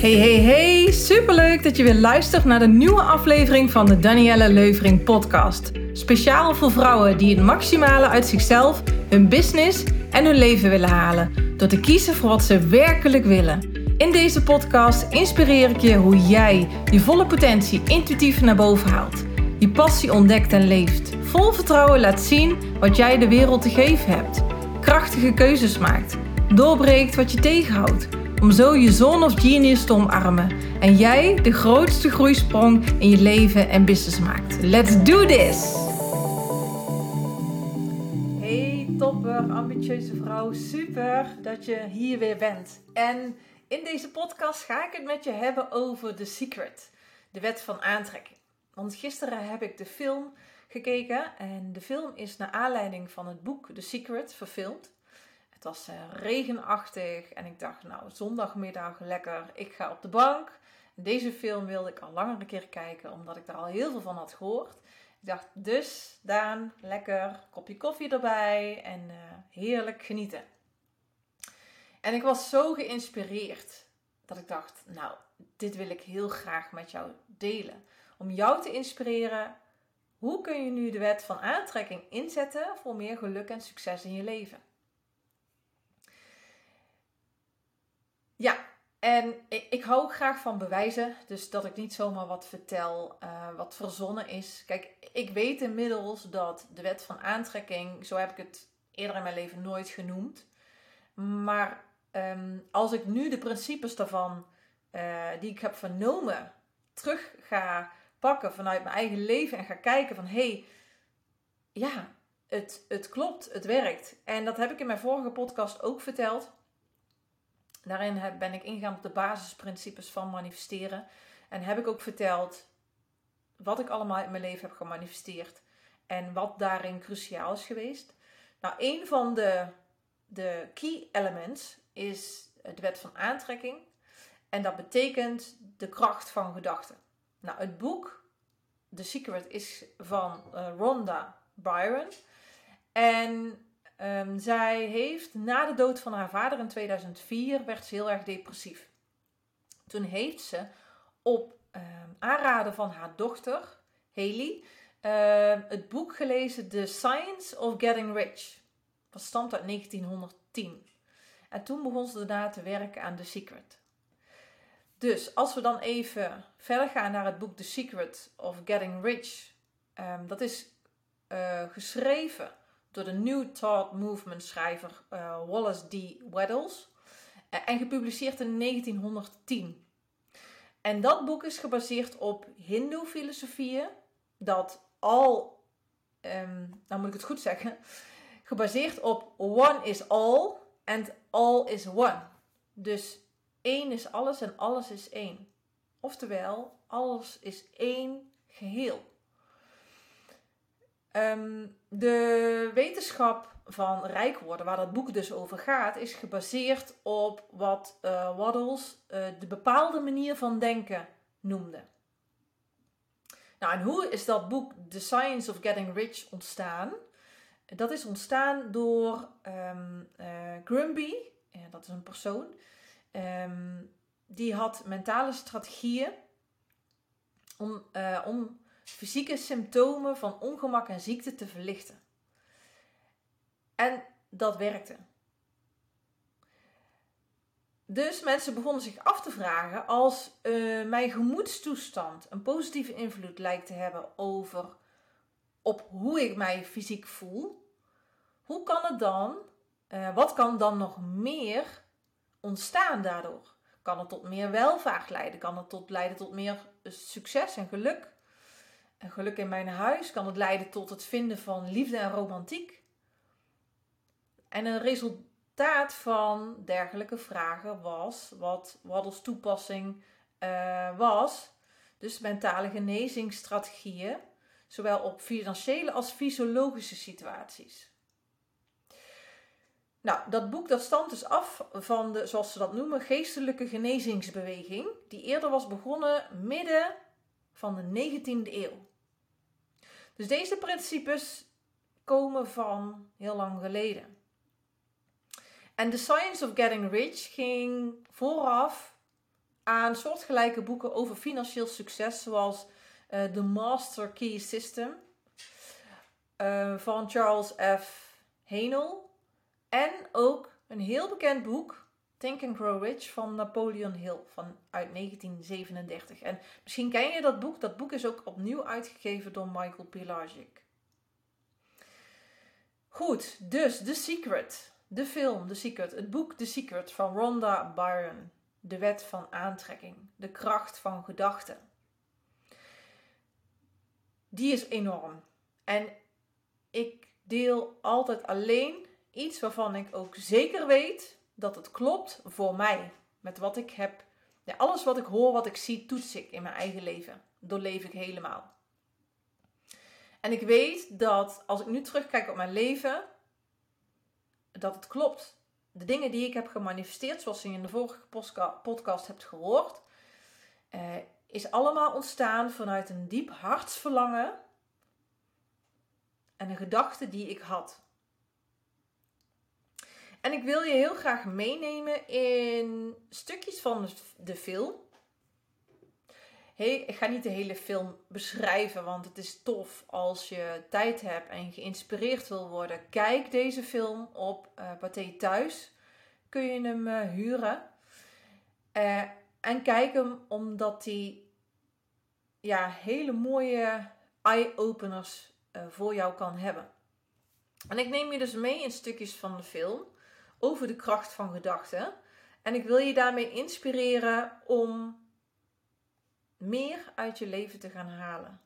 Hey, hey, hey! Superleuk dat je weer luistert naar de nieuwe aflevering van de Danielle Leuvering podcast. Speciaal voor vrouwen die het maximale uit zichzelf, hun business en hun leven willen halen. Door te kiezen voor wat ze werkelijk willen. In deze podcast inspireer ik je hoe jij je volle potentie intuïtief naar boven haalt. Je passie ontdekt en leeft. Vol vertrouwen laat zien wat jij de wereld te geven hebt. Krachtige keuzes maakt. Doorbreekt wat je tegenhoudt om zo je zone of genius te omarmen en jij de grootste groeisprong in je leven en business maakt. Let's do this! Hey topper, ambitieuze vrouw, super dat je hier weer bent. En in deze podcast ga ik het met je hebben over The Secret, de wet van aantrekking. Want gisteren heb ik de film gekeken en de film is naar aanleiding van het boek The Secret verfilmd. Het was uh, regenachtig en ik dacht, nou, zondagmiddag lekker, ik ga op de bank. Deze film wilde ik al langer een keer kijken, omdat ik daar al heel veel van had gehoord. Ik dacht, dus Daan, lekker, kopje koffie erbij en uh, heerlijk genieten. En ik was zo geïnspireerd dat ik dacht, nou, dit wil ik heel graag met jou delen. Om jou te inspireren, hoe kun je nu de wet van aantrekking inzetten voor meer geluk en succes in je leven? Ja, en ik, ik, hou graag van bewijzen. Dus dat ik niet zomaar wat vertel uh, wat verzonnen is. Kijk, ik weet inmiddels dat de wet van aantrekking, zo heb ik het eerder in mijn leven nooit genoemd. Maar um, als ik nu de principes daarvan, uh, die ik heb vernomen, terug ga pakken vanuit mijn eigen leven en ga kijken van hé, hey, ja, het, het klopt, het werkt. En dat heb ik in mijn vorige podcast ook verteld. Daarin ben ik ingegaan op de basisprincipes van manifesteren. En heb ik ook verteld wat ik allemaal in mijn leven heb gemanifesteerd. En wat daarin cruciaal is geweest. Nou, een van de, de key elements is de wet van aantrekking. En dat betekent de kracht van gedachten. Nou, het boek The Secret is van uh, Rhonda Byron. En Um, zij heeft na de dood van haar vader in 2004 werd ze heel erg depressief. Toen heeft ze op um, aanraden van haar dochter Haley uh, het boek gelezen The Science of Getting Rich. Dat stamt uit 1910. En toen begon ze daarna te werken aan The Secret. Dus als we dan even verder gaan naar het boek The Secret of Getting Rich. Dat is uh, geschreven door de New Thought Movement schrijver uh, Wallace D. Waddles uh, en gepubliceerd in 1910. En dat boek is gebaseerd op Hindoe filosofieën, dat al, um, nou moet ik het goed zeggen, gebaseerd op one is all and all is one. Dus één is alles en alles is één. Oftewel, alles is één geheel. Um, de wetenschap van rijk worden, waar dat boek dus over gaat, is gebaseerd op wat uh, Waddles uh, de bepaalde manier van denken noemde. Nou, en hoe is dat boek The Science of Getting Rich ontstaan? Dat is ontstaan door um, uh, Grumby, dat is een persoon, um, die had mentale strategieën om, om fysieke symptomen van ongemak en ziekte te verlichten. En dat werkte. Dus mensen begonnen zich af te vragen: als uh, mijn gemoedstoestand een positieve invloed lijkt te hebben over op hoe ik mij fysiek voel, hoe kan het dan, uh, wat kan dan nog meer ontstaan daardoor? Kan het tot meer welvaart leiden? Kan het tot leiden tot meer succes en geluk? En geluk in mijn huis kan het leiden tot het vinden van liefde en romantiek. En een resultaat van dergelijke vragen was wat Waddles toepassing uh, was. Dus mentale genezingsstrategieën, zowel op financiële als fysiologische situaties. Nou, dat boek dat stamt dus af van de, zoals ze dat noemen, geestelijke genezingsbeweging, die eerder was begonnen midden van de 19e eeuw. Dus deze principes komen van heel lang geleden. En The Science of Getting Rich ging vooraf aan soortgelijke boeken over financieel succes, zoals uh, The Master Key System uh, van Charles F. Haenel. En ook een heel bekend boek, Think and Grow Rich van Napoleon Hill van, uit 1937. En misschien ken je dat boek. Dat boek is ook opnieuw uitgegeven door Michael Pilarczyk. Goed, dus The Secret. De film The Secret. Het boek The Secret van Rhonda Byrne. De wet van aantrekking. De kracht van gedachten. Die is enorm. En ik deel altijd alleen iets waarvan ik ook zeker weet dat het klopt voor mij. Met wat ik heb. Alles wat ik hoor, wat ik zie, toets ik in mijn eigen leven. Doorleef ik helemaal. En ik weet dat als ik nu terugkijk op mijn leven, dat het klopt. De dingen die ik heb gemanifesteerd, zoals je in de vorige podcast hebt gehoord, eh, is allemaal ontstaan vanuit een diep hartsverlangen en een gedachte die ik had. En ik wil je heel graag meenemen in stukjes van de film. Ik ga niet de hele film beschrijven, want het is tof als je tijd hebt en geïnspireerd wil worden. Kijk deze film op uh, Pathé Thuis. Kun je hem uh, huren. Uh, en kijk hem omdat hij ja, hele mooie eye-openers voor jou kan hebben. En ik neem je dus mee in stukjes van de film over de kracht van gedachten. En ik wil je daarmee inspireren om meer uit je leven te gaan halen.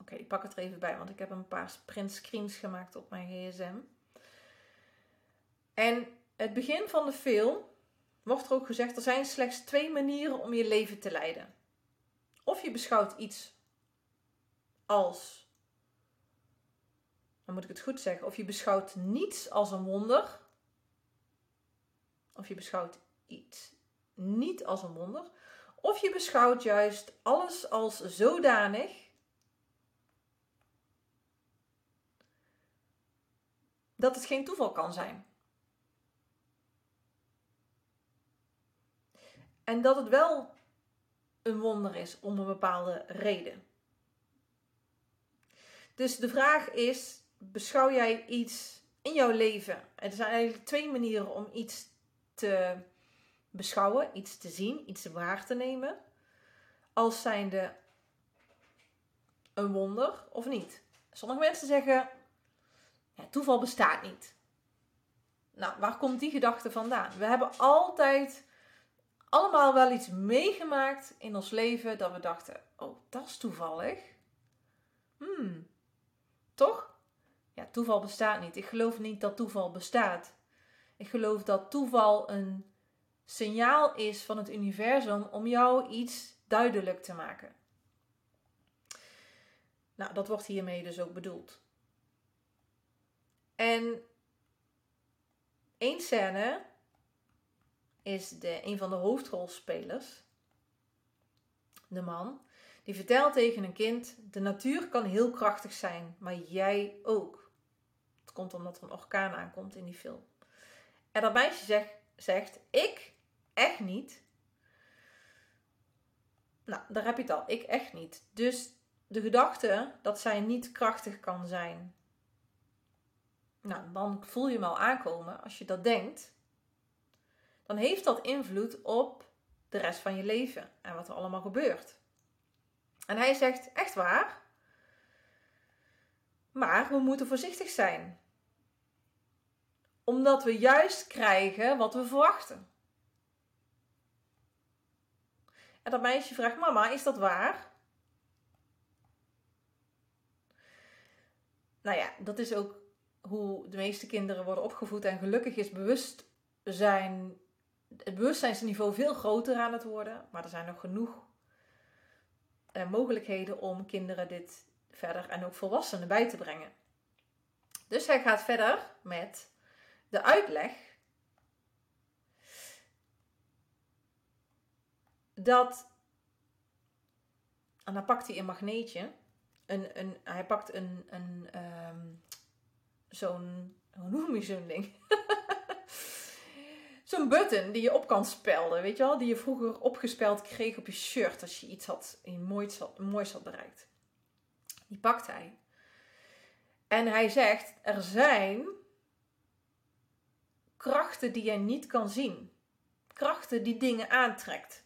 Oké, ik pak het er even bij, want ik heb een paar print screens gemaakt op mijn gsm. En het begin van de film wordt er ook gezegd: er zijn slechts twee manieren om je leven te leiden. Of je beschouwt iets als, moet ik het goed zeggen, of je beschouwt niets als een wonder, of je beschouwt iets niet als een wonder, of je beschouwt juist alles als zodanig dat het geen toeval kan zijn. En dat het wel een wonder is om een bepaalde reden. Dus de vraag is: beschouw jij iets in jouw leven? Er zijn eigenlijk twee manieren om iets te beschouwen, iets te zien, iets waar te nemen, als zijnde een wonder of niet. Sommige mensen zeggen, ja, toeval bestaat niet. Nou, waar komt die gedachte vandaan? We hebben altijd allemaal wel iets meegemaakt in ons leven dat we dachten, oh, dat is toevallig. Hmm, toch? Toeval bestaat niet. Ik geloof niet dat toeval bestaat. Ik geloof dat toeval een signaal is van het universum om jou iets duidelijk te maken. Nou, dat wordt hiermee dus ook bedoeld. En één scène is de, een van de hoofdrolspelers, de man, die vertelt tegen een kind: De natuur kan heel krachtig zijn, maar jij ook. Komt omdat er een orkaan aankomt in die film. En dat meisje zegt, zegt: Ik echt niet. Nou, daar heb je het al. Ik echt niet. Dus de gedachte dat zij niet krachtig kan zijn. Nou, dan voel je hem al aankomen. Als je dat denkt, dan heeft dat invloed op de rest van je leven en wat er allemaal gebeurt. En hij zegt: Echt waar? Maar we moeten voorzichtig zijn. Omdat we juist krijgen wat we verwachten. En dat meisje vraagt: Mama, is dat waar? Nou ja, dat is ook hoe de meeste kinderen worden opgevoed. En gelukkig is bewustzijn, het bewustzijnsniveau veel groter aan het worden. Maar er zijn nog genoeg eh, mogelijkheden om kinderen dit verder en ook volwassenen bij te brengen. Dus hij gaat verder met de uitleg dat. En dan pakt hij een magneetje. Een, een, hij pakt een, een um, zo'n. Hoe noem je zo'n ding? zo'n button die je op kan spelden, weet je wel? Die je vroeger opgespeld kreeg op je shirt als je iets had, moois had, moois had bereikt. Die pakt hij. En hij zegt, er zijn krachten die jij niet kan zien. Krachten die dingen aantrekt.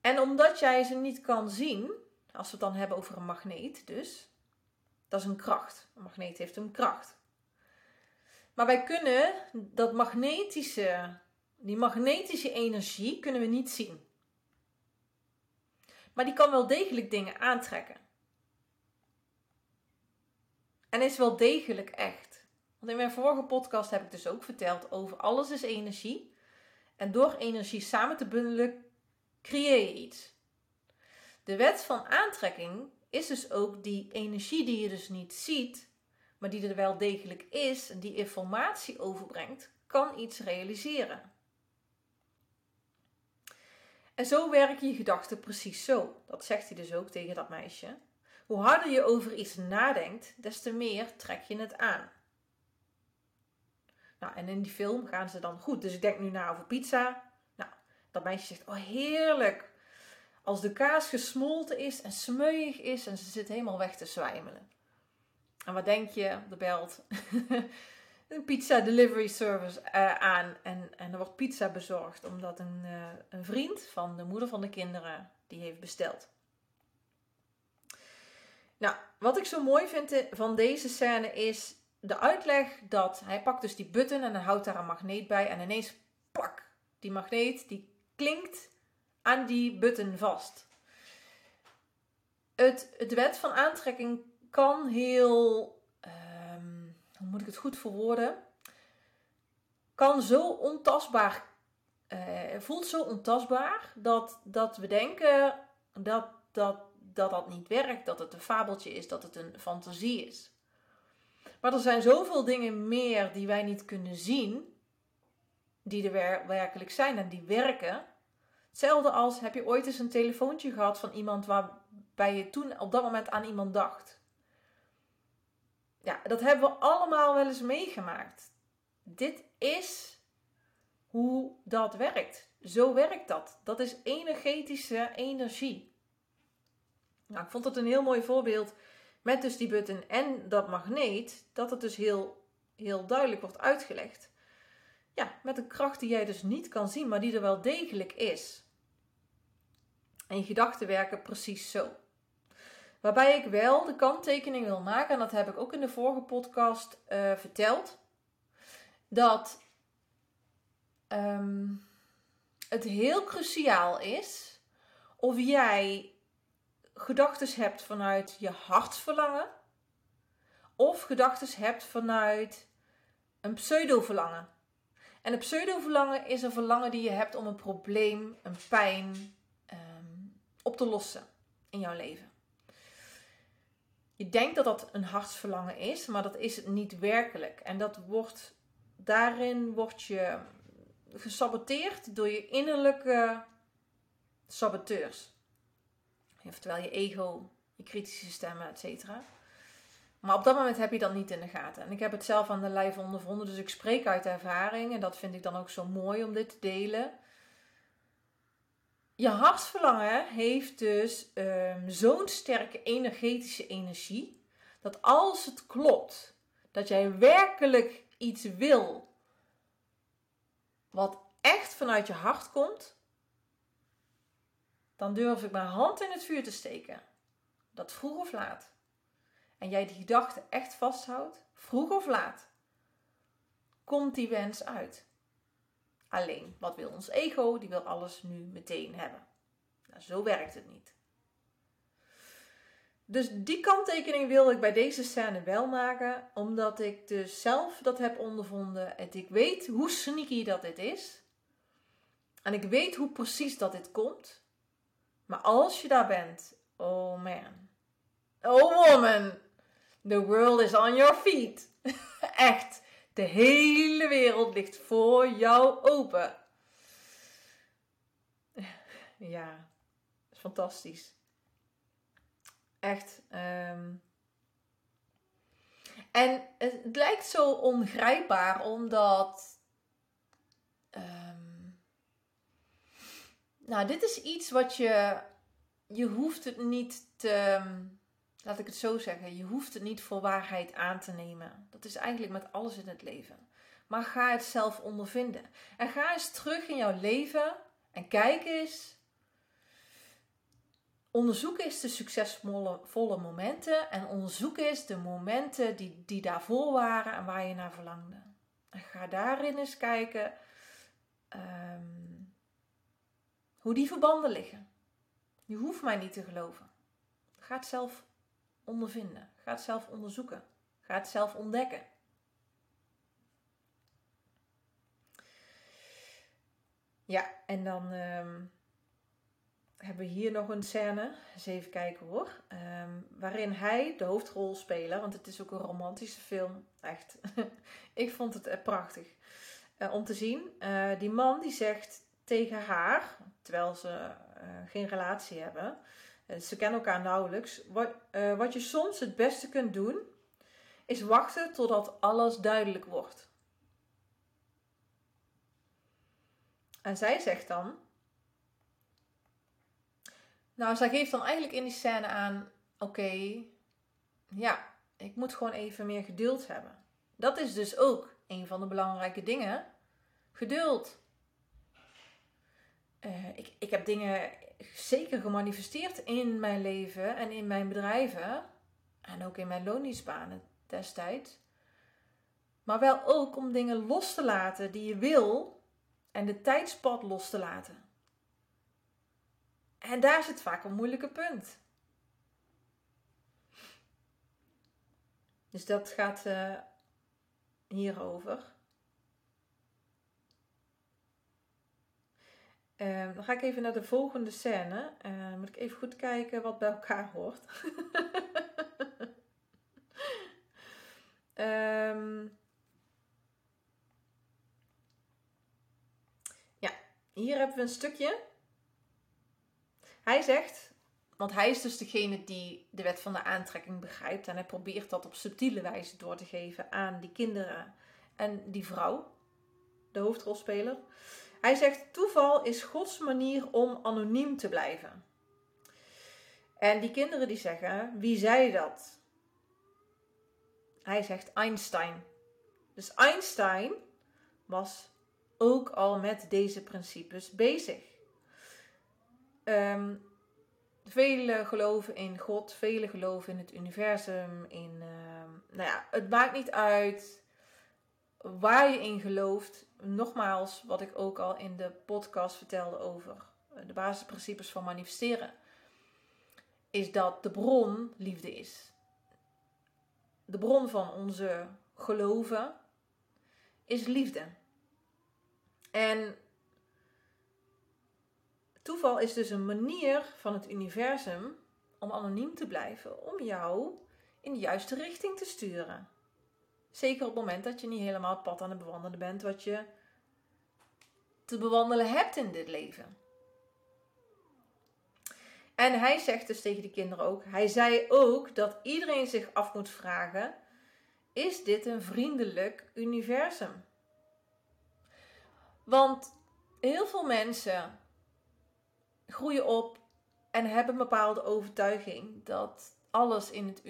En omdat jij ze niet kan zien, als we het dan hebben over een magneet dus, dat is een kracht. Een magneet heeft een kracht. Maar wij kunnen dat magnetische, die magnetische energie kunnen we niet zien. Maar die kan wel degelijk dingen aantrekken. En is wel degelijk echt. Want in mijn vorige podcast heb ik dus ook verteld over alles is energie. En door energie samen te bundelen creëer je iets. De wet van aantrekking is dus ook die energie die je dus niet ziet, maar die er wel degelijk is en die informatie overbrengt, kan iets realiseren. En zo werken je gedachten precies zo. Dat zegt hij dus ook tegen dat meisje. Hoe harder je over iets nadenkt, des te meer trek je het aan. Nou, en in die film gaan ze dan goed. Dus ik denk nu na over pizza. Nou, dat meisje zegt, oh heerlijk. Als de kaas gesmolten is en smeuig is en ze zit helemaal weg te zwijmelen. En wat denk je? Er belt een pizza delivery service uh, aan en, en er wordt pizza bezorgd omdat een, uh, een vriend van de moeder van de kinderen die heeft besteld. Nou, wat ik zo mooi vind van deze scène is de uitleg dat hij pakt dus die button en hij houdt daar een magneet bij en ineens pak, die magneet die klinkt aan die button vast. Het, het wet van aantrekking kan heel, hoe moet ik het goed verwoorden, kan zo ontastbaar, uh, voelt zo ontastbaar dat, dat we denken dat dat, dat dat niet werkt, dat het een fabeltje is, dat het een fantasie is. Maar er zijn zoveel dingen meer die wij niet kunnen zien, die er werkelijk zijn en die werken. Hetzelfde als heb je ooit eens een telefoontje gehad van iemand waarbij je toen op dat moment aan iemand dacht. Ja, dat hebben we allemaal wel eens meegemaakt. Dit is hoe dat werkt. Zo werkt dat. Dat is energetische energie. Nou, ik vond het een heel mooi voorbeeld met dus die button en dat magneet, dat het dus heel, heel duidelijk wordt uitgelegd. Ja, met een kracht die jij dus niet kan zien, maar die er wel degelijk is. En je gedachten werken precies zo. Waarbij ik wel de kanttekening wil maken, en dat heb ik ook in de vorige podcast uh, verteld, dat um, het heel cruciaal is of jij gedachten hebt vanuit je hartsverlangen of gedachten hebt vanuit een pseudo-verlangen. En een pseudo-verlangen is een verlangen die je hebt om een probleem, een pijn um, op te lossen in jouw leven. Je denkt dat dat een hartsverlangen is, maar dat is het niet werkelijk. En dat wordt, daarin word je gesaboteerd door je innerlijke saboteurs. Oftewel je ego, je kritische stemmen, et cetera. Maar op dat moment heb je dat niet in de gaten. En ik heb het zelf aan de lijf ondervonden, dus ik spreek uit ervaring. En dat vind ik dan ook zo mooi om dit te delen. Je hartsverlangen heeft dus um, zo'n sterke energetische energie. Dat als het klopt, dat jij werkelijk iets wil. Wat echt vanuit je hart komt dan durf ik mijn hand in het vuur te steken. Dat vroeg of laat. En jij die gedachte echt vasthoudt, vroeg of laat, komt die wens uit. Alleen, wat wil ons ego? Die wil alles nu meteen hebben. Nou, zo werkt het niet. Dus die kanttekening wil ik bij deze scène wel maken, omdat ik dus zelf dat heb ondervonden en ik weet hoe sneaky dat dit is. En ik weet hoe precies dat dit komt. Maar als je daar bent, oh man. Oh woman. The world is on your feet. Echt. De hele wereld ligt voor jou open. Ja, is fantastisch. Echt. Um... En het, lijkt zo ongrijpbaar omdat. Ehm, nou, dit is iets wat je. Je hoeft het niet te. Laat ik het zo zeggen. Je hoeft het niet voor waarheid aan te nemen. Dat is eigenlijk met alles in het leven. Maar ga het zelf ondervinden. En ga eens terug in jouw leven en kijk eens Onderzoek eens de succesvolle momenten en onderzoek eens de momenten die, die daarvoor waren en waar je naar verlangde. En ga daarin eens kijken ehm, hoe die verbanden liggen. Je hoeft mij niet te geloven. Ga het zelf ondervinden. Ga het zelf onderzoeken. Ga het zelf ontdekken. Ja, en dan. Ehm, hebben we hier nog een scène. Eens even kijken hoor. Ehm, waarin hij de hoofdrolspeler, want het is ook een romantische film. Echt. ik vond het uh, prachtig uh, om te zien. Uh, die man die zegt tegen haar, terwijl ze geen relatie hebben. Ze kennen elkaar nauwelijks. Wat, wat je soms het beste kunt doen, is wachten totdat alles duidelijk wordt. En zij zegt dan: nou, zij geeft dan eigenlijk in die scène aan: oké, ja, ik moet gewoon even meer geduld hebben. Dat is dus ook een van de belangrijke dingen: geduld. Uh, ik, ik heb dingen zeker gemanifesteerd in mijn leven en in mijn bedrijven. En ook in mijn loondienstbanen destijds. Maar wel ook om dingen los te laten die je wil en de tijdspad los te laten. En daar zit vaak een moeilijke punt. Dus dat gaat uh, hierover. Uh, dan ga ik even naar de volgende scène. Uh, moet ik even goed kijken wat bij elkaar hoort. um, ja, hier hebben we een stukje hij zegt, want hij is dus degene die de wet van de aantrekking begrijpt en hij probeert dat op subtiele wijze door te geven aan die kinderen en die vrouw, de hoofdrolspeler. Hij zegt: toeval is Gods manier om anoniem te blijven. En die kinderen die zeggen: wie zei dat? Hij zegt Einstein. Dus Einstein was ook al met deze principes bezig. Um, velen geloven in God, velen geloven in het universum. In, ehm, nou ja, het maakt niet uit waar je in gelooft. Nogmaals, wat ik ook al in de podcast vertelde over de basisprincipes van manifesteren, is dat de bron liefde is. De bron van onze geloven is liefde. En Toeval is dus een manier van het universum om anoniem te blijven, om jou in de juiste richting te sturen. Zeker op het moment dat je niet helemaal het pad aan het bewandelen bent wat je te bewandelen hebt in dit leven. En hij zegt dus tegen die kinderen ook, hij zei ook dat iedereen zich af moet vragen, is dit een vriendelijk universum? Want heel veel mensen groeien op en hebben een bepaalde overtuiging dat alles in het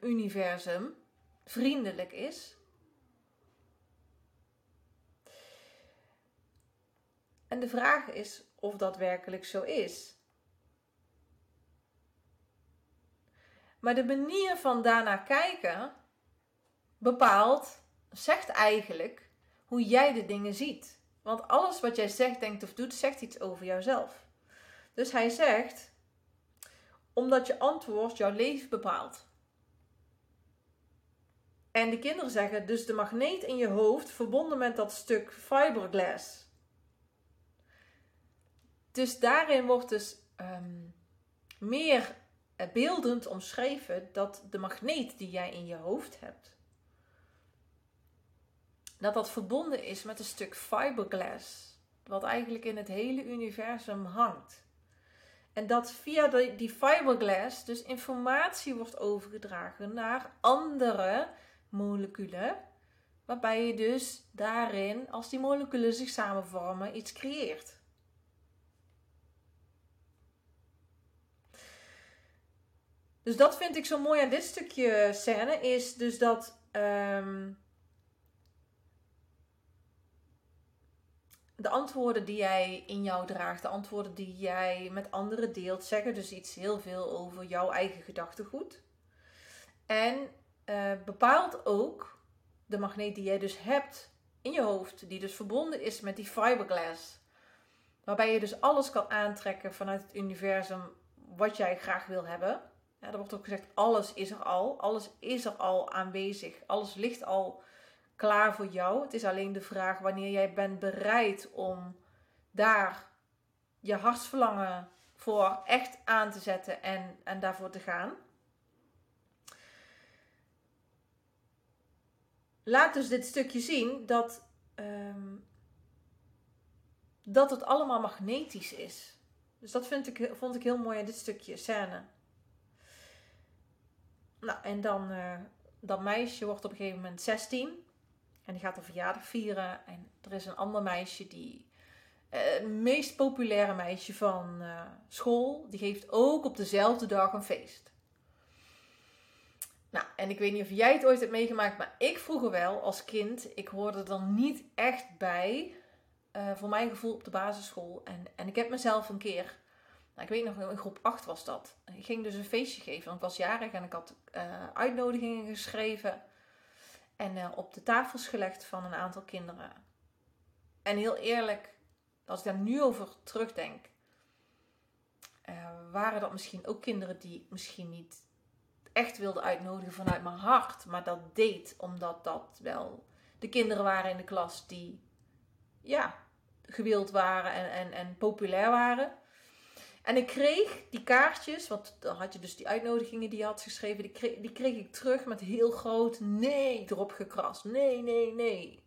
universum vriendelijk is. En de vraag is of dat werkelijk zo is. Maar de manier van daarnaar kijken bepaalt, zegt eigenlijk hoe jij de dingen ziet. Want alles wat jij zegt, denkt of doet, zegt iets over jouzelf. Dus hij zegt, omdat je antwoord jouw leven bepaalt. En de kinderen zeggen, dus de magneet in je hoofd verbonden met dat stuk fiberglass. Dus daarin wordt dus ehm, meer beeldend omschreven dat de magneet die jij in je hoofd hebt, dat dat verbonden is met een stuk fiberglass, wat eigenlijk in het hele universum hangt. En dat via die fiberglass dus informatie wordt overgedragen naar andere moleculen. Waarbij je dus daarin, als die moleculen zich samenvormen, iets creëert. Dus dat vind ik zo mooi aan dit stukje scène, is dus dat ehm, de antwoorden die jij in jou draagt, de antwoorden die jij met anderen deelt, zeggen dus iets heel veel over jouw eigen gedachtegoed. En uh, bepaalt ook de magneet die jij dus hebt in je hoofd, die dus verbonden is met die fiberglass. Waarbij je dus alles kan aantrekken vanuit het universum wat jij graag wil hebben. Ja, er wordt ook gezegd, alles is er al. Alles is er al aanwezig. Alles ligt al klaar voor jou. Het is alleen de vraag wanneer jij bent bereid om daar je hartsverlangen voor echt aan te zetten en, en daarvoor te gaan. Laat dus dit stukje zien dat, um, dat het allemaal magnetisch is. Dus dat vind ik, vond ik heel mooi aan dit stukje scène. Nou, en dan, uh, dat meisje wordt op een gegeven moment 16. En die gaat een verjaardag vieren. En er is een ander meisje die. Uh, het meest populaire meisje van uh, school. Die geeft ook op dezelfde dag een feest. Nou, en ik weet niet of jij het ooit hebt meegemaakt, maar ik vroeger wel als kind. Ik hoorde er niet echt bij. Uh, voor mijn gevoel op de basisschool. En, en ik heb mezelf een keer nou, ik weet nog, in groep 8 was dat. Ik ging dus een feestje geven, want ik was jarig en ik had uh, uitnodigingen geschreven. En uh, op de tafels gelegd van een aantal kinderen. En heel eerlijk, als ik daar nu over terugdenk, waren dat misschien ook kinderen die misschien niet echt wilde uitnodigen vanuit mijn hart. Maar dat deed omdat dat wel de kinderen waren in de klas die, ja, gewild waren en, en, en populair waren. En ik kreeg die kaartjes, want dan had je dus die uitnodigingen die je had geschreven, die kreeg, die kreeg ik terug met heel groot nee erop gekrast. Nee, nee, nee.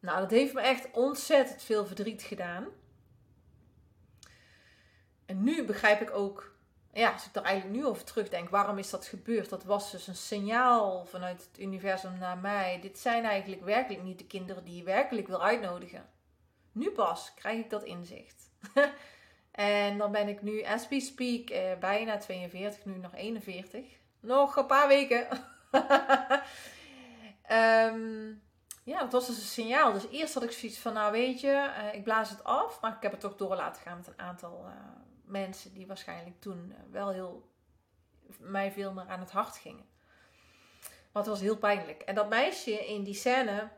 Nou, dat heeft me echt ontzettend veel verdriet gedaan. En nu begrijp ik ook, ja, als ik er eigenlijk nu over terugdenk, waarom is dat gebeurd? Dat was dus een signaal vanuit het universum naar mij. Dit zijn eigenlijk werkelijk niet de kinderen die je werkelijk wil uitnodigen. Nu pas krijg ik dat inzicht. En dan ben ik nu, as we speak, eh, bijna 42, nu nog 41. Nog een paar weken. um, ja, dat was dus een signaal. Dus eerst had ik zoiets van, nou weet je, uh, ik blaas het af. Maar ik heb het toch door laten gaan met een aantal uh, mensen die waarschijnlijk toen uh, wel heel, mij veel meer aan het hart gingen. Maar het was heel pijnlijk. En dat meisje in die scène,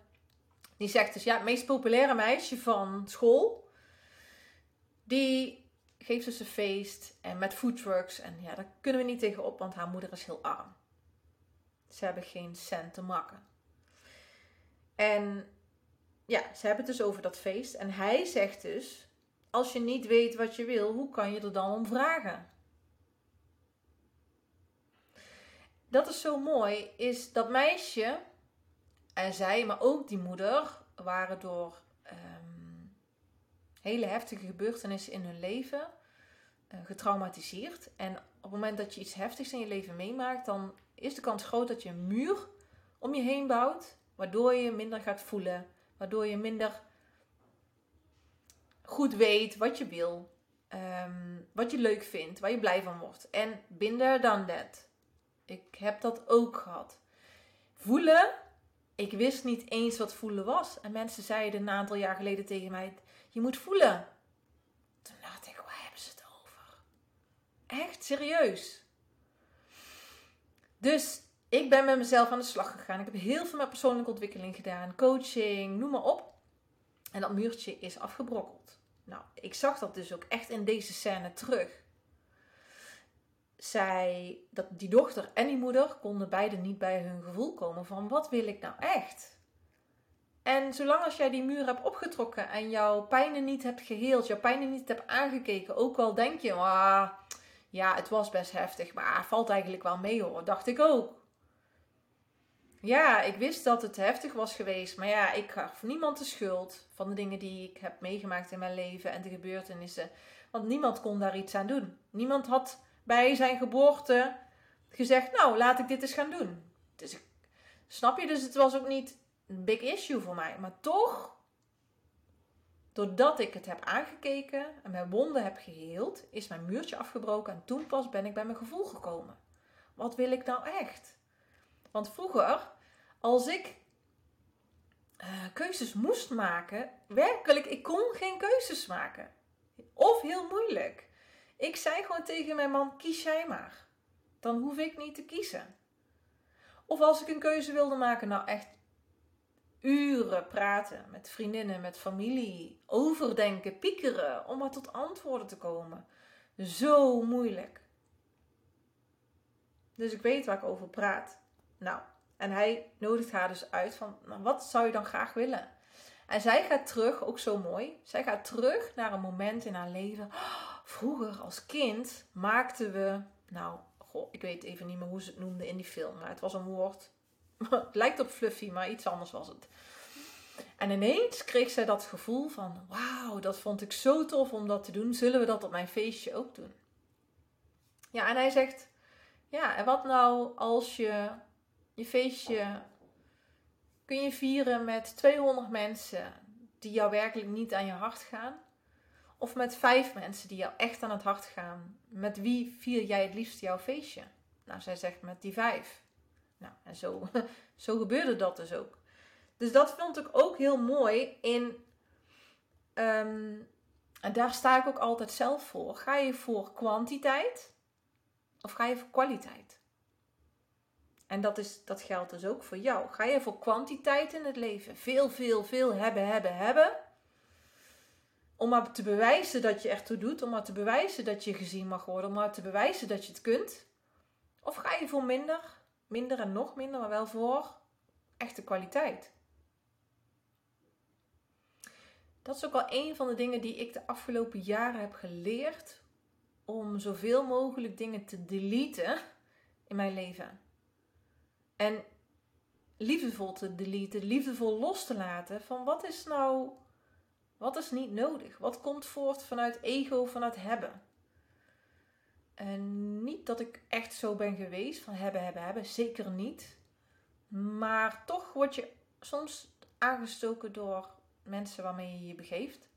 die zegt dus, ja, het meest populaire meisje van school. Die geeft dus een feest en met foodtrucks. En ja, daar kunnen we niet tegenop, want haar moeder is heel arm. Ze hebben geen cent te makken. En ja, ze hebben het dus over dat feest. En hij zegt dus: Als je niet weet wat je wil, hoe kan je er dan om vragen? Dat is zo mooi, is dat meisje en zij, maar ook die moeder, waren door hele heftige gebeurtenissen in hun leven uh, getraumatiseerd. En op het moment dat je iets heftigs in je leven meemaakt, dan is de kans groot dat je een muur om je heen bouwt, waardoor je minder gaat voelen, waardoor je minder goed weet wat je wil, um, wat je leuk vindt, waar je blij van wordt. En binder dan dat. Ik heb dat ook gehad. Voelen, ik wist niet eens wat voelen was. En mensen zeiden een aantal jaar geleden tegen mij: je moet voelen. Toen dacht ik, waar hebben ze het over? Echt serieus. Dus ik ben met mezelf aan de slag gegaan. Ik heb heel veel met persoonlijke ontwikkeling gedaan, coaching, noem maar op. En dat muurtje is afgebrokkeld. Nou, ik zag dat dus ook echt in deze scène terug. Zij, dat die dochter en die moeder konden beide niet bij hun gevoel komen van wat wil ik nou echt? En zolang als jij die muur hebt opgetrokken en jouw pijnen niet hebt geheeld, jouw pijnen niet hebt aangekeken, ook al denk je, ah, ja, het was best heftig, maar valt eigenlijk wel mee hoor, dacht ik ook. Ja, ik wist dat het heftig was geweest, maar ja, ik gaf niemand de schuld van de dingen die ik heb meegemaakt in mijn leven en de gebeurtenissen. Want niemand kon daar iets aan doen. Niemand had bij zijn geboorte gezegd, nou, laat ik dit eens gaan doen. Dus ik Snap je? Dus het was ook niet een big issue voor mij. Maar toch, doordat ik het heb aangekeken en mijn wonden heb geheeld, is mijn muurtje afgebroken en toen pas ben ik bij mijn gevoel gekomen. Wat wil ik nou echt? Want vroeger, als ik uh, keuzes moest maken, werkelijk, ik kon geen keuzes maken. Of heel moeilijk. Ik zei gewoon tegen mijn man: kies jij maar. Dan hoef ik niet te kiezen. Of als ik een keuze wilde maken, nou echt uren praten met vriendinnen, met familie, overdenken, piekeren om maar tot antwoorden te komen. Zo moeilijk. Dus ik weet waar ik over praat. Nou, en hij nodigt haar dus uit van, wat zou je dan graag willen? En zij gaat terug, ook zo mooi, zij gaat terug naar een moment in haar leven. vroeger als kind maakten we, nou, ik weet even niet meer hoe ze het noemden in die film, maar het was een woord. het lijkt op fluffy, maar iets anders was het. En ineens kreeg zij dat gevoel van, wauw, dat vond ik zo tof om dat te doen. Zullen we dat op mijn feestje ook doen? Ja, en hij zegt, ja, en wat nou als je je feestje kun je vieren met 200 mensen die jou werkelijk niet aan je hart gaan? Of met vijf mensen die jou echt aan het hart gaan? Met wie vier jij het liefst jouw feestje? Nou, zij zegt met die vijf. Nou, en zo, zo gebeurde dat dus ook. Dus dat vond ik ook heel mooi in. Ehm, en daar sta ik ook altijd zelf voor. Ga je voor kwantiteit of ga je voor kwaliteit? En dat, is, dat geldt dus ook voor jou. Ga je voor kwantiteit in het leven? Veel, veel, veel hebben, hebben, hebben. Om maar te bewijzen dat je echt toe doet. Om maar te bewijzen dat je gezien mag worden. Om maar te bewijzen dat je het kunt. Of ga je voor minder? Minder en nog minder, maar wel voor echte kwaliteit. Dat is ook wel een van de dingen die ik de afgelopen jaren heb geleerd. Om zoveel mogelijk dingen te deleten in mijn leven. En liefdevol te deleten, liefdevol los te laten van wat is nou, wat is niet nodig? Wat komt voort vanuit ego, vanuit hebben? En niet dat ik echt zo ben geweest van hebben, hebben, hebben, zeker niet. Maar toch word je soms aangestoken door mensen waarmee je je begeeft.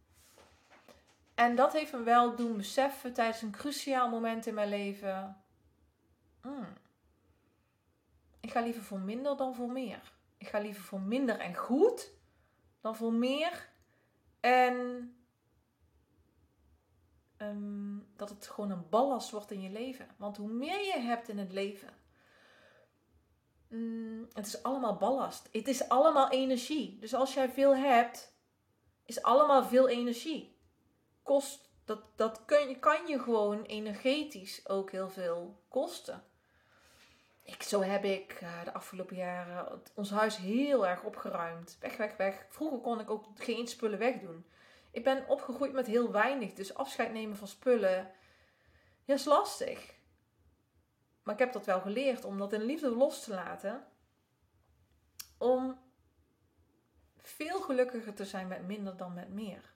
En dat heeft me wel doen beseffen tijdens een cruciaal moment in mijn leven. Hmm, ik ga liever voor minder dan voor meer. Ik ga liever voor minder en goed dan voor meer. En ehm, dat het gewoon een ballast wordt in je leven. Want hoe meer je hebt in het leven, mm, het is allemaal ballast. Het is allemaal energie. Dus als jij veel hebt, is allemaal veel energie. Kost, dat, dat kun, kan je gewoon energetisch ook heel veel kosten. Ik, zo heb ik uh, de afgelopen jaren ons huis heel erg opgeruimd. Weg, weg, weg. Vroeger kon ik ook geen spullen wegdoen. Ik ben opgegroeid met heel weinig, dus afscheid nemen van spullen ja, is lastig. Maar ik heb dat wel geleerd om dat in liefde los te laten. Om veel gelukkiger te zijn met minder dan met meer.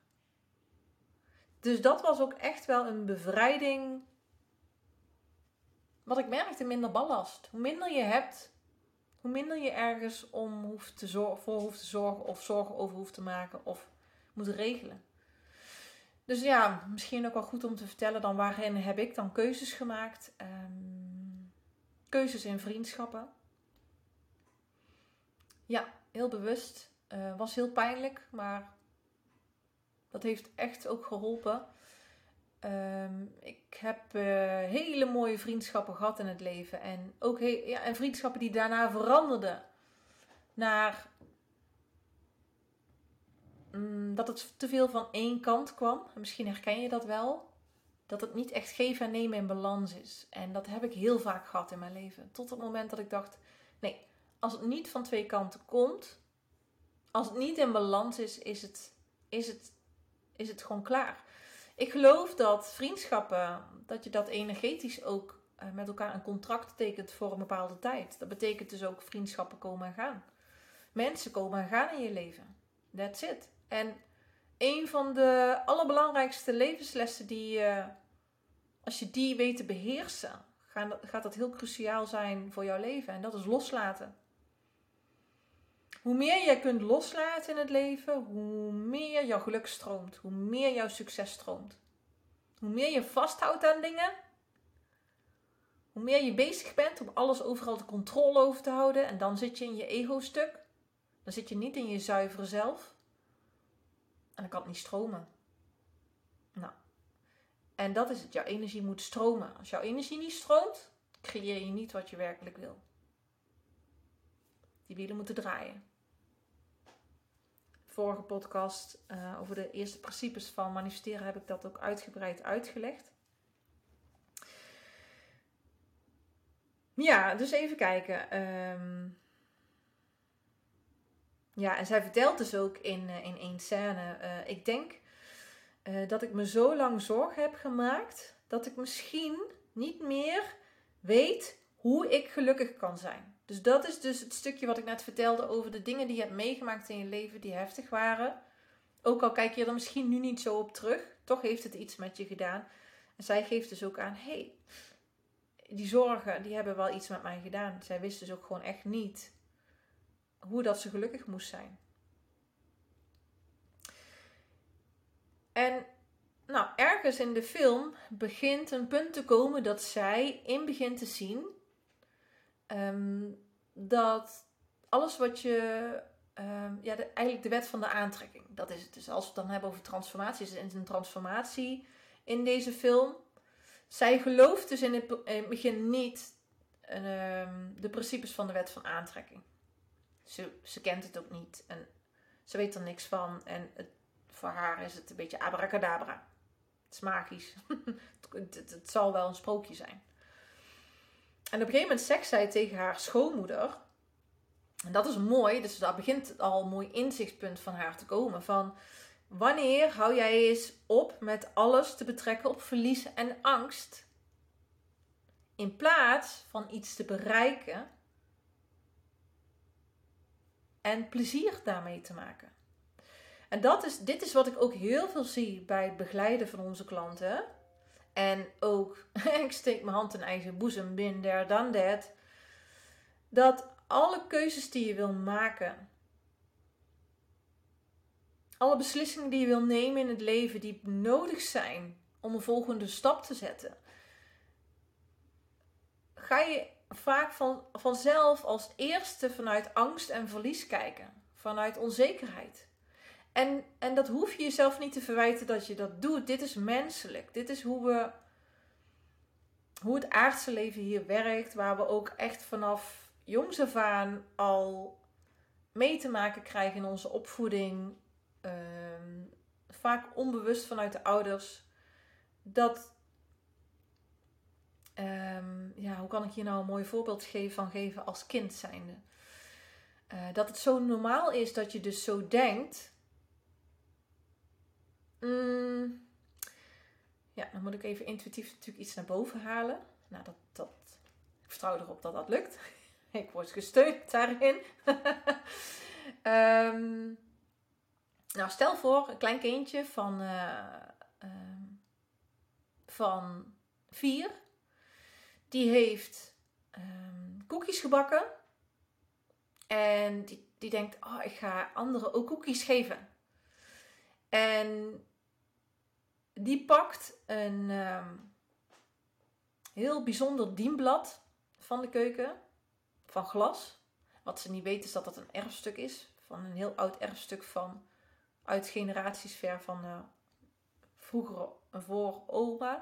Dus dat was ook echt wel een bevrijding wat ik merkte, minder ballast. Hoe minder je hebt, hoe minder je ergens om hoeft te zorgen, voor hoeft te zorgen of zorgen over hoeft te maken of moet regelen. Dus ja, misschien ook wel goed om te vertellen dan waarin heb ik dan keuzes gemaakt. Um, keuzes in vriendschappen. Ja, heel bewust. Uh, was heel pijnlijk, maar dat heeft echt ook geholpen. Ehm, ik heb uh, hele mooie vriendschappen gehad in het leven. En ook ja, en vriendschappen die daarna veranderden. Naar mm, dat het te veel van één kant kwam. Misschien herken je dat wel. Dat het niet echt geven en nemen in balans is. En dat heb ik heel vaak gehad in mijn leven. Tot het moment dat ik dacht: nee, als het niet van twee kanten komt. Als het niet in balans is, is het, is het, is het gewoon klaar. Ik geloof dat vriendschappen, dat je dat energetisch ook eh, met elkaar een contract tekent voor een bepaalde tijd. Dat betekent dus ook vriendschappen komen en gaan. Mensen komen en gaan in je leven. That's it. En een van de allerbelangrijkste levenslessen die je, als je die weet te beheersen, gaat dat heel cruciaal zijn voor jouw leven. En dat is loslaten. Hoe meer jij kunt loslaten in het leven, hoe meer jouw geluk stroomt, hoe meer jouw succes stroomt. Hoe meer je vasthoudt aan dingen, hoe meer je bezig bent om alles overal de controle over te houden en dan zit je in je ego-stuk. Dan zit je niet in je zuivere zelf. En dan kan het niet stromen. Nou, en dat is het. Jouw energie moet stromen. Als jouw energie niet stroomt, creëer je niet wat je werkelijk wil. Die wielen moeten draaien. Vorige podcast uh, over de eerste principes van manifesteren heb ik dat ook uitgebreid uitgelegd. Ja, dus even kijken. Um, ja, en zij vertelt dus ook in, uh, in één scène. Uh, ik denk dat ik me zo lang zorgen heb gemaakt dat ik misschien niet meer weet hoe ik gelukkig kan zijn. Dus dat is dus het stukje wat ik net vertelde over de dingen die je hebt meegemaakt in je leven die heftig waren. Ook al kijk je er misschien nu niet zo op terug, toch heeft het iets met je gedaan. En zij geeft dus ook aan, hey, die zorgen, die hebben wel iets met mij gedaan. Zij wist dus ook gewoon echt niet hoe dat ze gelukkig moest zijn. En nou, ergens in de film begint een punt te komen dat zij in begint te zien ehm, dat alles wat je, um, ja, de, eigenlijk de wet van de aantrekking, dat is het. Dus als we het dan hebben over transformatie, is een transformatie in deze film. Zij gelooft dus in het, begin niet uh, de principes van de wet van aantrekking. Ze, ze kent het ook niet en ze weet er niks van. En voor haar is het een beetje abracadabra. Het is magisch. het, zal wel een sprookje zijn. En op een gegeven moment zegt zij tegen haar schoonmoeder. En dat is mooi, dus daar begint al een mooi inzichtspunt van haar te komen. Van wanneer hou jij eens op met alles te betrekken op verlies en angst? In plaats van iets te bereiken en plezier daarmee te maken. En dat is, dit is wat ik ook heel veel zie bij het begeleiden van onze klanten. En ook, ik steek mijn hand in eigen boezem, bin there, dan that. Dat alle keuzes die je wil maken, alle beslissingen die je wil nemen in het leven, die nodig zijn om een volgende stap te zetten, ga je vaak van, vanzelf als eerste vanuit angst en verlies kijken. Vanuit onzekerheid. En, en dat hoef je jezelf niet te verwijten dat je dat doet. Dit is menselijk. Dit is hoe we. Hoe het aardse leven hier werkt. Waar we ook echt vanaf jongs af aan al mee te maken krijgen in onze opvoeding. Ehm, vaak onbewust vanuit de ouders. Dat um, ja, hoe kan ik hier nou een mooi voorbeeld geven van geven als kind zijnde? Uh, dat het zo normaal is dat je dus zo denkt. Mm, ja, dan moet ik even intuïtief natuurlijk iets naar boven halen. Nou, dat, dat, ik vertrouw erop dat dat lukt. ik word gesteund daarin. um, nou, stel voor een klein kindje van, uh, uh, van vier die heeft um, koekjes gebakken. En die, die denkt, oh, ik ga anderen ook koekjes geven. En die pakt een um, heel bijzonder dienblad van de keuken, van glas. Wat ze niet weten is dat dat een erfstuk is, van een heel oud erfstuk van uit generaties ver van uh, vroeger voor.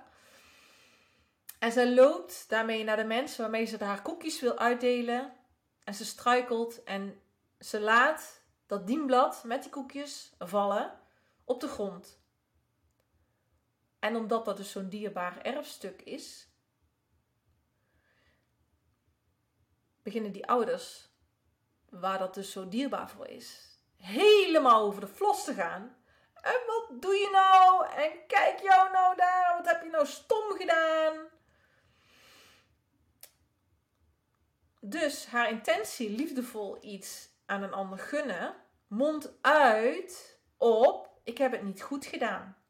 En ze loopt daarmee naar de mensen waarmee ze haar koekjes wil uitdelen. En ze struikelt en ze laat dat dienblad met die koekjes vallen op de grond. En omdat dat dus zo'n dierbaar erfstuk is, beginnen die ouders, waar dat dus zo dierbaar voor is, helemaal over de vlos te gaan. En wat doe je nou? En kijk jou nou daar, wat heb je nou stom gedaan? Dus haar intentie, liefdevol iets aan een ander gunnen, mondt uit op: ik heb het niet goed gedaan.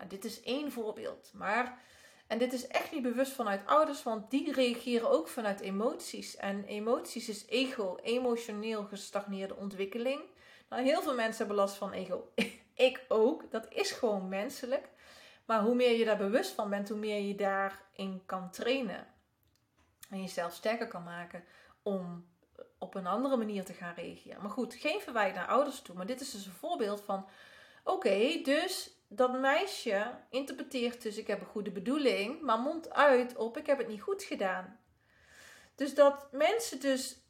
Nou, dit is één voorbeeld, maar En dit is echt niet bewust vanuit ouders, want die reageren ook vanuit emoties. En emoties is ego, emotioneel gestagneerde ontwikkeling. Nou, heel veel mensen hebben last van ego. Ik ook. Dat is gewoon menselijk. Maar hoe meer je daar bewust van bent, hoe meer je daarin kan trainen. En jezelf sterker kan maken om op een andere manier te gaan reageren. Maar goed, geen verwijt naar ouders toe. Maar dit is dus een voorbeeld van: oké, dus dat meisje interpreteert dus ik heb een goede bedoeling, maar mond uit op ik heb het niet goed gedaan. Dus dat mensen dus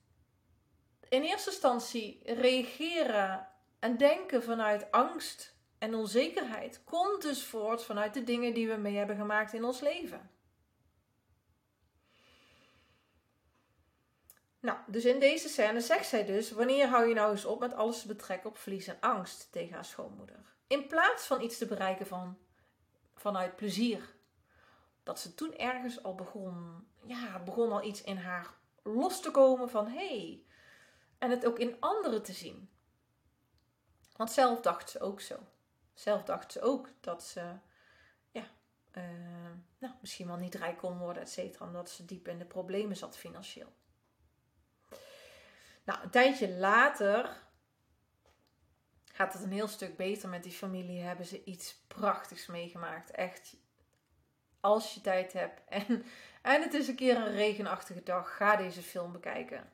in eerste instantie reageren en denken vanuit angst en onzekerheid, komt dus voort vanuit de dingen die we mee hebben gemaakt in ons leven. Nou, dus in deze scène zegt zij dus: Wanneer hou je nou eens op met alles te betrekken op verlies en angst tegen haar schoonmoeder? In plaats van iets te bereiken van, vanuit plezier. Dat ze toen ergens al begon, ja, begon al iets in haar los te komen van hé. Hey, en het ook in anderen te zien. Want zelf dacht ze ook zo. Zelf dacht ze ook dat ze, ja, uh, nou, misschien wel niet rijk kon worden, et cetera. Omdat ze diep in de problemen zat financieel. Nou, een tijdje later gaat het een heel stuk beter met die familie. Hebben ze iets prachtigs meegemaakt. Echt, als je tijd hebt. En, en het is een keer een regenachtige dag. Ga deze film bekijken.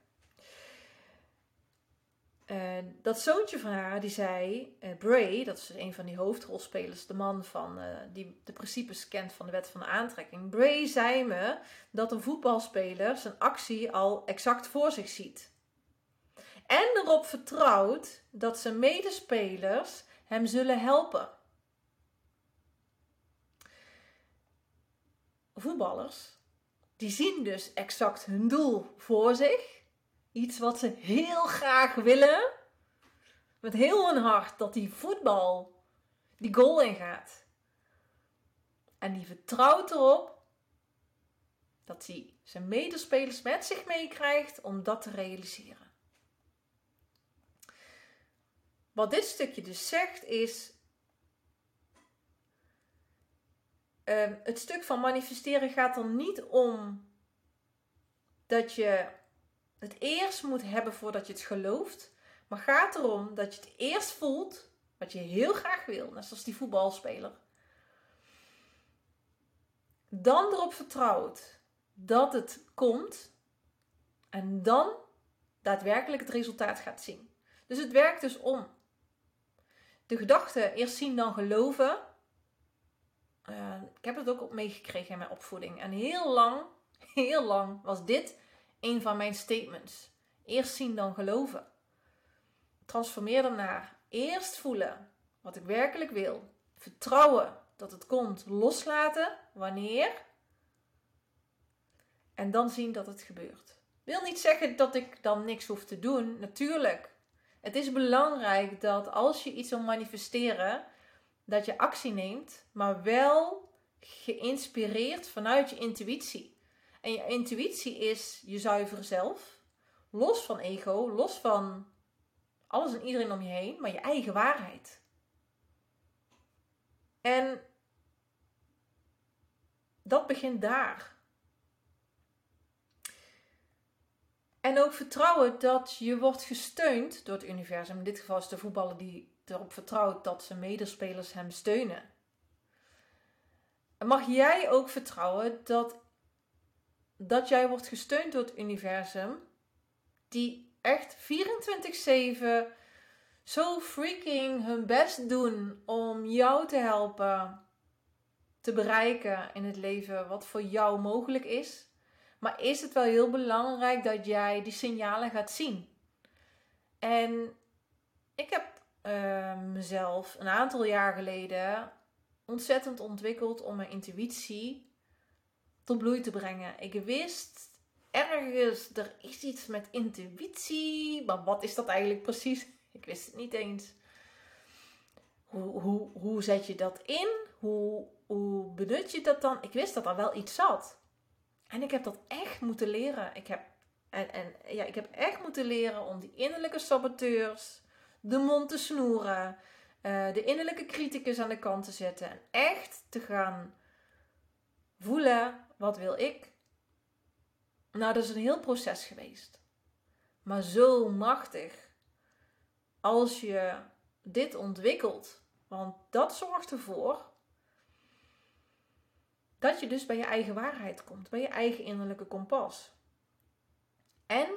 dat zoontje van haar, die zei, uh, Bray, dat is een van die hoofdrolspelers, de man van, uh, die de principes kent van de wet van de aantrekking. Bray zei me dat een voetbalspeler zijn actie al exact voor zich ziet en erop vertrouwt dat zijn medespelers hem zullen helpen. Voetballers, die zien dus exact hun doel voor zich. Iets wat ze heel graag willen. Met heel hun hart dat die voetbal die goal ingaat. En die vertrouwt erop dat hij zijn medespelers met zich meekrijgt om dat te realiseren. Wat dit stukje dus zegt is. Ehm, het stuk van manifesteren gaat er niet om dat je het eerst moet hebben voordat je het gelooft. Maar gaat erom dat je het eerst voelt wat je heel graag wil. Net zoals die voetbalspeler. Dan erop vertrouwt dat het komt. En dan daadwerkelijk het resultaat gaat zien. Dus het werkt dus om de gedachte eerst zien dan geloven. Uh, ik heb het ook op meegekregen in mijn opvoeding. En heel lang, heel lang was dit een van mijn statements. Eerst zien dan geloven. Transformeer naar eerst voelen wat ik werkelijk wil. Vertrouwen dat het komt. Loslaten wanneer. En dan zien dat het gebeurt. Wil niet zeggen dat ik dan niks hoef te doen. Natuurlijk. Het is belangrijk dat als je iets wil manifesteren, dat je actie neemt, maar wel geïnspireerd vanuit je intuïtie. En je intuïtie is je zuivere zelf, los van ego, los van alles en iedereen om je heen, maar je eigen waarheid. En dat begint daar. En ook vertrouwen dat je wordt gesteund door het universum. In dit geval is de voetballer die erop vertrouwt dat zijn medespelers hem steunen. En mag jij ook vertrouwen dat, dat jij wordt gesteund door het universum, die echt 24-7 zo freaking hun best doen om jou te helpen te bereiken in het leven wat voor jou mogelijk is. Maar is het wel heel belangrijk dat jij die signalen gaat zien? En ik heb uh, mezelf een aantal jaar geleden ontzettend ontwikkeld om mijn intuïtie tot bloei te brengen. Ik wist ergens, er is iets met intuïtie, maar wat is dat eigenlijk precies? Ik wist het niet eens. Hoe, hoe, hoe zet je dat in? Hoe, hoe benut je dat dan? Ik wist dat er wel iets zat. En ik heb dat echt moeten leren. Ik heb, en, en, ja, ik heb echt moeten leren om die innerlijke saboteurs de mond te snoeren. Uh, de innerlijke criticus aan de kant te zetten. En echt te gaan voelen, wat wil ik? Nou, dat is een heel proces geweest. Maar zo machtig als je dit ontwikkelt. Want dat zorgt ervoor dat je dus bij je eigen waarheid komt, bij je eigen innerlijke kompas. En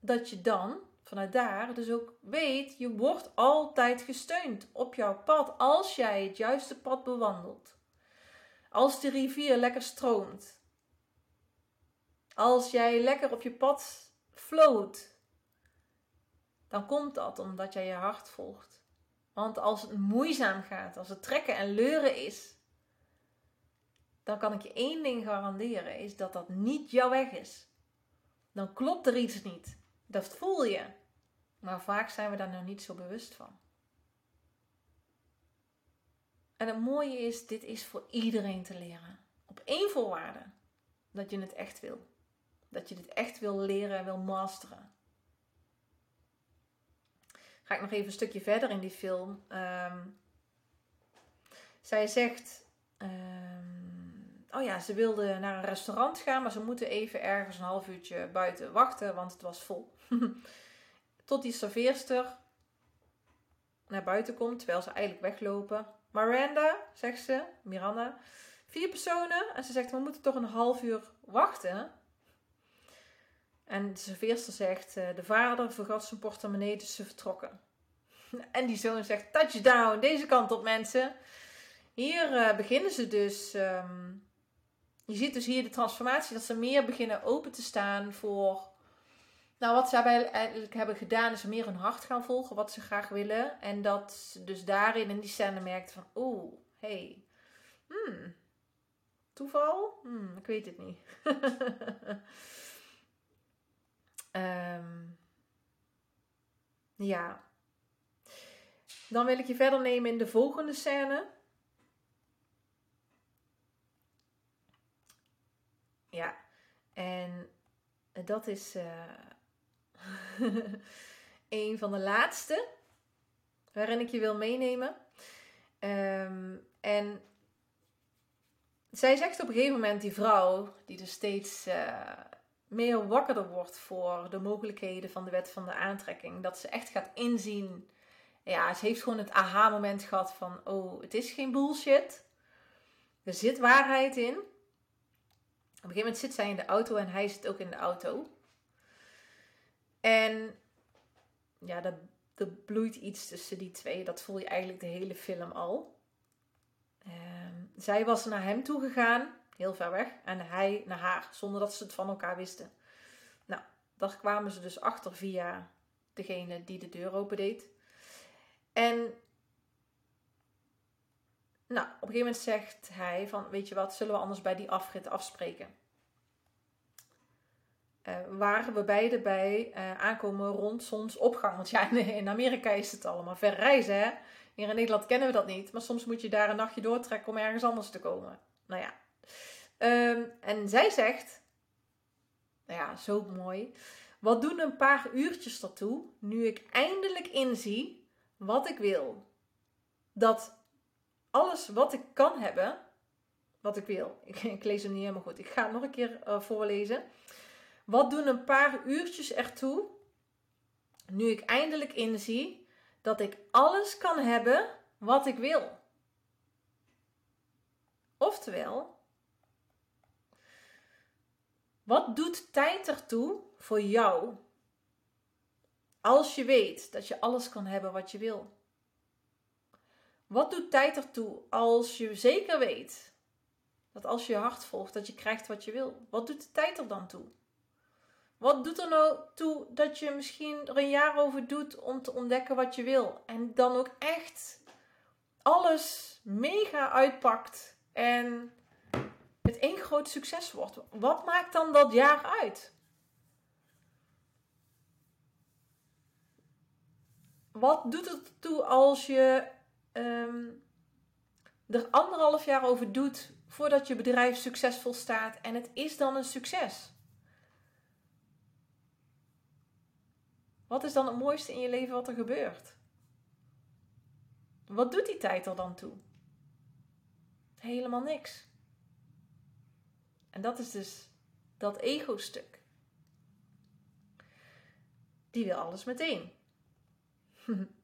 dat je dan vanuit daar dus ook weet, je wordt altijd gesteund op jouw pad als jij het juiste pad bewandelt. Als de rivier lekker stroomt. Als jij lekker op je pad floot. Dan komt dat omdat jij je hart volgt. Want als het moeizaam gaat, als het trekken en leuren is, dan kan ik je één ding garanderen, is dat dat niet jouw weg is. Dan klopt er iets niet. Dat voel je. Maar vaak zijn we daar nog niet zo bewust van. En het mooie is, dit is voor iedereen te leren. Op één voorwaarde. Dat je het echt wil. Dat je dit echt wil leren en wil masteren. Ga ik nog even een stukje verder in die film. Ehm, zij zegt... Um, oh ja, ze wilde naar een restaurant gaan, maar ze moeten even ergens een half uurtje buiten wachten, want het was vol. Tot die serveerster naar buiten komt, terwijl ze eigenlijk weglopen. Miranda, zegt ze, Miranda, vier personen. En ze zegt, we moeten toch een half uur wachten. En de serveerster zegt, eh, de vader vergat zijn portemonnee, dus ze vertrokken. En die zoon zegt, touchdown, deze kant op mensen. Hier uh, beginnen ze dus, ehm, je ziet dus hier de transformatie, dat ze meer beginnen open te staan voor nou, wat zij eigenlijk hebben gedaan is meer hun hart gaan volgen, wat ze graag willen. En dat ze dus daarin in die scène merkt van, oeh, hey, hmm, toeval? Hmm, ik weet het niet. um, ja. Dan wil ik je verder nemen in de volgende scène. Ja, en dat is... Uh, een van de laatste waarin ik je wil meenemen. Ehm, en zij zegt op een gegeven moment, die vrouw, die dus steeds uh, meer wakkerder wordt voor de mogelijkheden van de wet van de aantrekking, dat ze echt gaat inzien. Ja, ze heeft gewoon het aha-moment gehad van: oh, het is geen bullshit. Er zit waarheid in. Een gegeven moment zit zij in de auto en hij zit ook in de auto. En ja, er, er bloeit iets tussen die twee. Dat voel je eigenlijk de hele film al. Ehm, zij was naar hem toe gegaan, heel ver weg, en hij naar haar, zonder dat ze het van elkaar wisten. Nou, daar kwamen ze dus achter via degene die de deur opendeed. En nou, op een gegeven moment zegt hij van, weet je wat, zullen we anders bij die afrit afspreken? uh, waar we beide bij uh, aankomen rond zonsopgang. Want ja, in Amerika is het allemaal ver reizen. Hè? Hier in Nederland kennen we dat niet. Maar soms moet je daar een nachtje doortrekken om ergens anders te komen. Nou ja. Um, en zij zegt, nou ja, zo mooi. Wat doen een paar uurtjes ertoe nu ik eindelijk inzie wat ik wil? Dat alles wat ik kan hebben, wat ik wil. Ik, lees hem niet helemaal goed. Ik ga het nog een keer uh, voorlezen. Wat doen een paar uurtjes ertoe, nu ik eindelijk inzie dat ik alles kan hebben wat ik wil? Oftewel, wat doet tijd ertoe voor jou als je weet dat je alles kan hebben wat je wil? Wat doet tijd ertoe als je zeker weet dat als je je hart volgt, dat je krijgt wat je wil? Wat doet de tijd er dan toe? Wat doet er nou toe dat je misschien er een jaar over doet om te ontdekken wat je wil? En dan ook echt alles mega uitpakt en het één groot succes wordt. Wat maakt dan dat jaar uit? Wat doet het toe als je um, er anderhalf jaar over doet voordat je bedrijf succesvol staat en het is dan een succes? Wat is dan het mooiste in je leven wat er gebeurt? Wat doet die tijd er dan toe? Helemaal niks. En dat is dus dat ego-stuk. Die wil alles meteen.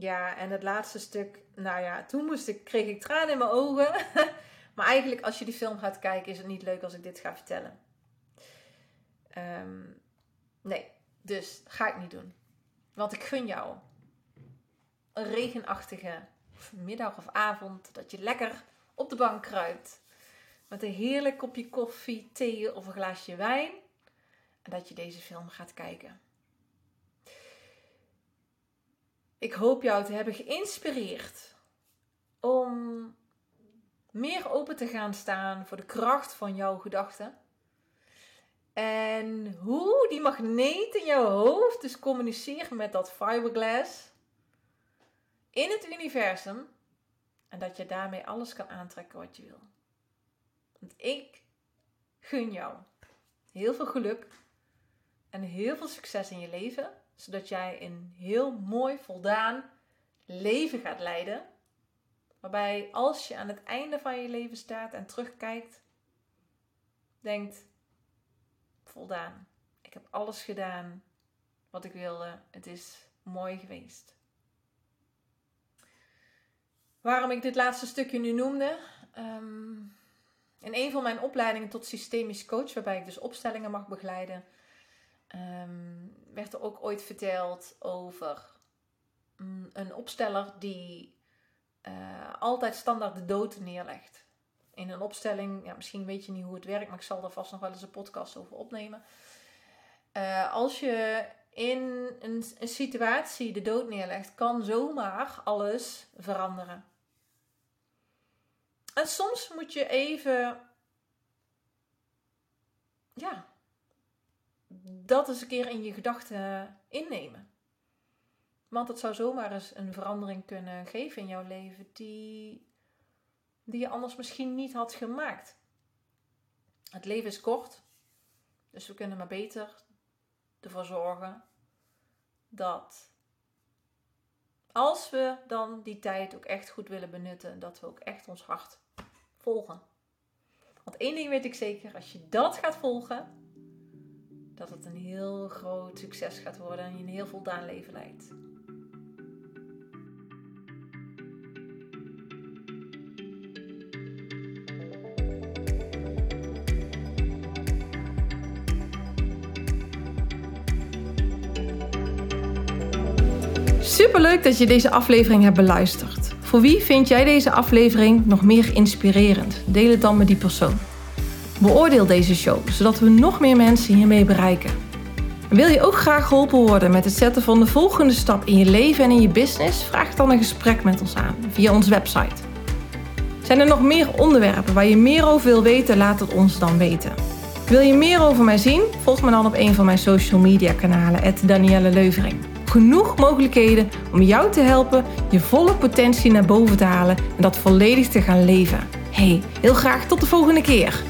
ja, en het laatste stuk, nou ja, toen moest ik, kreeg ik tranen in mijn ogen. maar eigenlijk, als je die film gaat kijken, is het niet leuk als ik dit ga vertellen. Ehm, nee, dus ga ik niet doen. Want ik gun jou een regenachtige middag of avond dat je lekker op de bank kruipt met een heerlijk kopje koffie, thee of een glaasje wijn en dat je deze film gaat kijken. Ik hoop jou te hebben geïnspireerd om meer open te gaan staan voor de kracht van jouw gedachten. En hoe die magneet in jouw hoofd dus communiceren met dat fiberglass in het universum. En dat je daarmee alles kan aantrekken wat je wil. Want ik gun jou heel veel geluk en heel veel succes in je leven. Zodat jij een heel mooi, voldaan leven gaat leiden. Waarbij als je aan het einde van je leven staat en terugkijkt, denkt: voldaan. Ik heb alles gedaan wat ik wilde. Het is mooi geweest. Waarom ik dit laatste stukje nu noemde. Um, in een van mijn opleidingen tot systemisch coach, waarbij ik dus opstellingen mag begeleiden, ehm, werd er ook ooit verteld over mm, een opsteller die uh, altijd standaard de dood neerlegt. In een opstelling, ja, misschien weet je niet hoe het werkt, maar ik zal er vast nog wel eens een podcast over opnemen. Uh, als je in een situatie de dood neerlegt, kan zomaar alles veranderen. En soms moet je even, ja, dat eens een keer in je gedachten innemen. Want het zou zomaar eens een verandering kunnen geven in jouw leven die, die je anders misschien niet had gemaakt. Het leven is kort, dus we kunnen maar beter ervoor zorgen dat als we dan die tijd ook echt goed willen benutten, dat we ook echt ons hart volgen. Want één ding weet ik zeker, als je dat gaat volgen, dat het een heel groot succes gaat worden en je een heel voldaan leven leidt. Superleuk dat je deze aflevering hebt beluisterd. Voor wie vind jij deze aflevering nog meer inspirerend? Deel het dan met die persoon. Beoordeel deze show, zodat we nog meer mensen hiermee bereiken. wil je ook graag geholpen worden met het zetten van de volgende stap in je leven en in je business? Vraag dan een gesprek met ons aan via onze website. Zijn er nog meer onderwerpen waar je meer over wil weten? Laat het ons dan weten. Wil je meer over mij zien? Volg me dan op een van mijn social media kanalen, Danielle Leuvering genoeg mogelijkheden om jou te helpen je volle potentie naar boven te halen en dat volledig te gaan leven. Hey, heel graag tot de volgende keer.